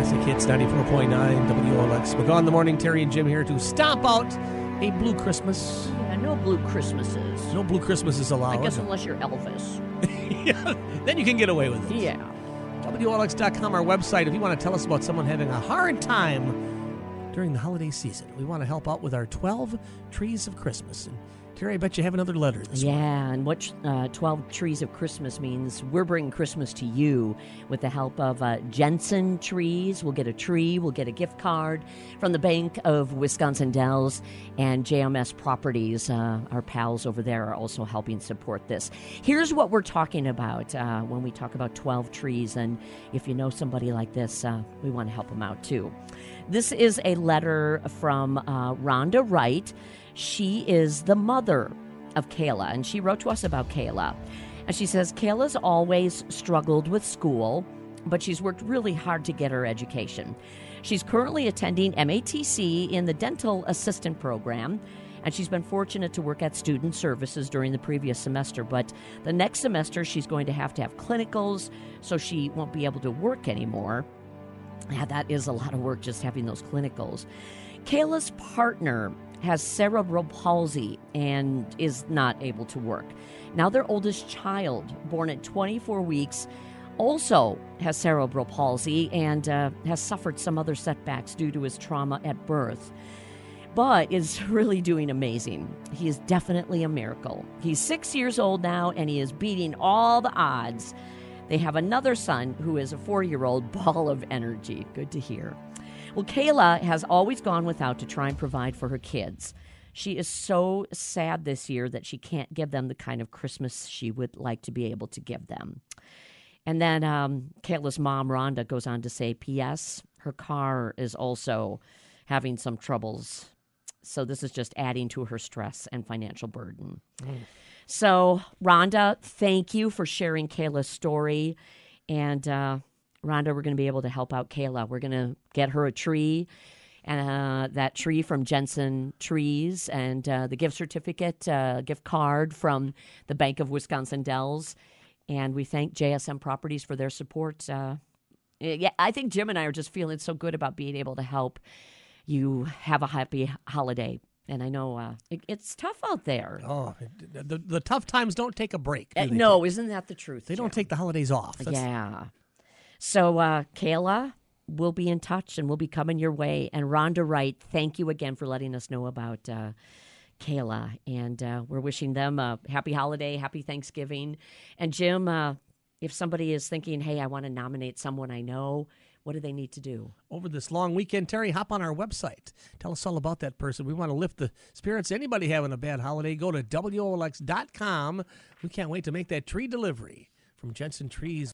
Classic Hits 94.9 WOLX. McGaw in the morning, Teri and Jim here to stomp out a blue Christmas. Yeah, no blue Christmases. No blue Christmases allowed. I guess unless you're Elvis. yeah, then you can get away with it. Yeah. WLX.com, our website, if you want to tell us about someone having a hard time during the holiday season. We want to help out with our 12 Trees of Christmas. And Teri, I bet you have another letter Yeah, and what uh, 12 Trees of Christmas means, we're bringing Christmas to you with the help of uh, Jensen Trees. We'll get a tree, we'll get a gift card from the Bank of Wisconsin Dells, and JMS Properties, uh, our pals over there, are also helping support this. Here's what we're talking about uh, when we talk about 12 trees, and if you know somebody like this, uh, we want to help them out too. This is a letter from uh, Rhonda Wright. She is the mother of Kayla, and she wrote to us about Kayla. And she says, Kayla's always struggled with school, but she's worked really hard to get her education. She's currently attending MATC in the dental assistant program, and she's been fortunate to work at student services during the previous semester. But the next semester, she's going to have to have clinicals, so she won't be able to work anymore. Yeah, that is a lot of work just having those clinicals. Kayla's partner has cerebral palsy and is not able to work. Now, their oldest child, born at 24 weeks, also has cerebral palsy and uh, has suffered some other setbacks due to his trauma at birth, but is really doing amazing. He is definitely a miracle. He's six years old now and he is beating all the odds. They have another son who is a four year old ball of energy. Good to hear. Well, Kayla has always gone without to try and provide for her kids. She is so sad this year that she can't give them the kind of Christmas she would like to be able to give them. And then um, Kayla's mom, Rhonda, goes on to say, P.S., her car is also having some troubles. So this is just adding to her stress and financial burden. So, Rhonda, thank you for sharing Kayla's story. And uh, Rhonda, we're going to be able to help out Kayla. We're going to get her a tree, uh, that tree from Jensen Trees, and uh, the gift certificate, uh, gift card from the Bank of Wisconsin Dells. And we thank JSM Properties for their support. Uh, yeah, I think Jim and I are just feeling so good about being able to help you have a happy holiday. And I know uh, it, it's tough out there. Oh, the, the tough times don't take a break. do Uh, no, isn't that the truth? They don't take the holidays off. That's- Yeah. So, uh, Kayla, we'll be in touch and we'll be coming your way. And Rhonda Wright, thank you again for letting us know about uh, Kayla. And uh, we're wishing them a happy holiday, happy Thanksgiving. And Jim, uh, if somebody is thinking, hey, I want to nominate someone I know, what do they need to do? over this long weekend. Teri, hop on our website. Tell us all about that person. We want to lift the spirits. Anybody having a bad holiday, go to WOLX.com. We can't wait to make that tree delivery from Jensen Trees.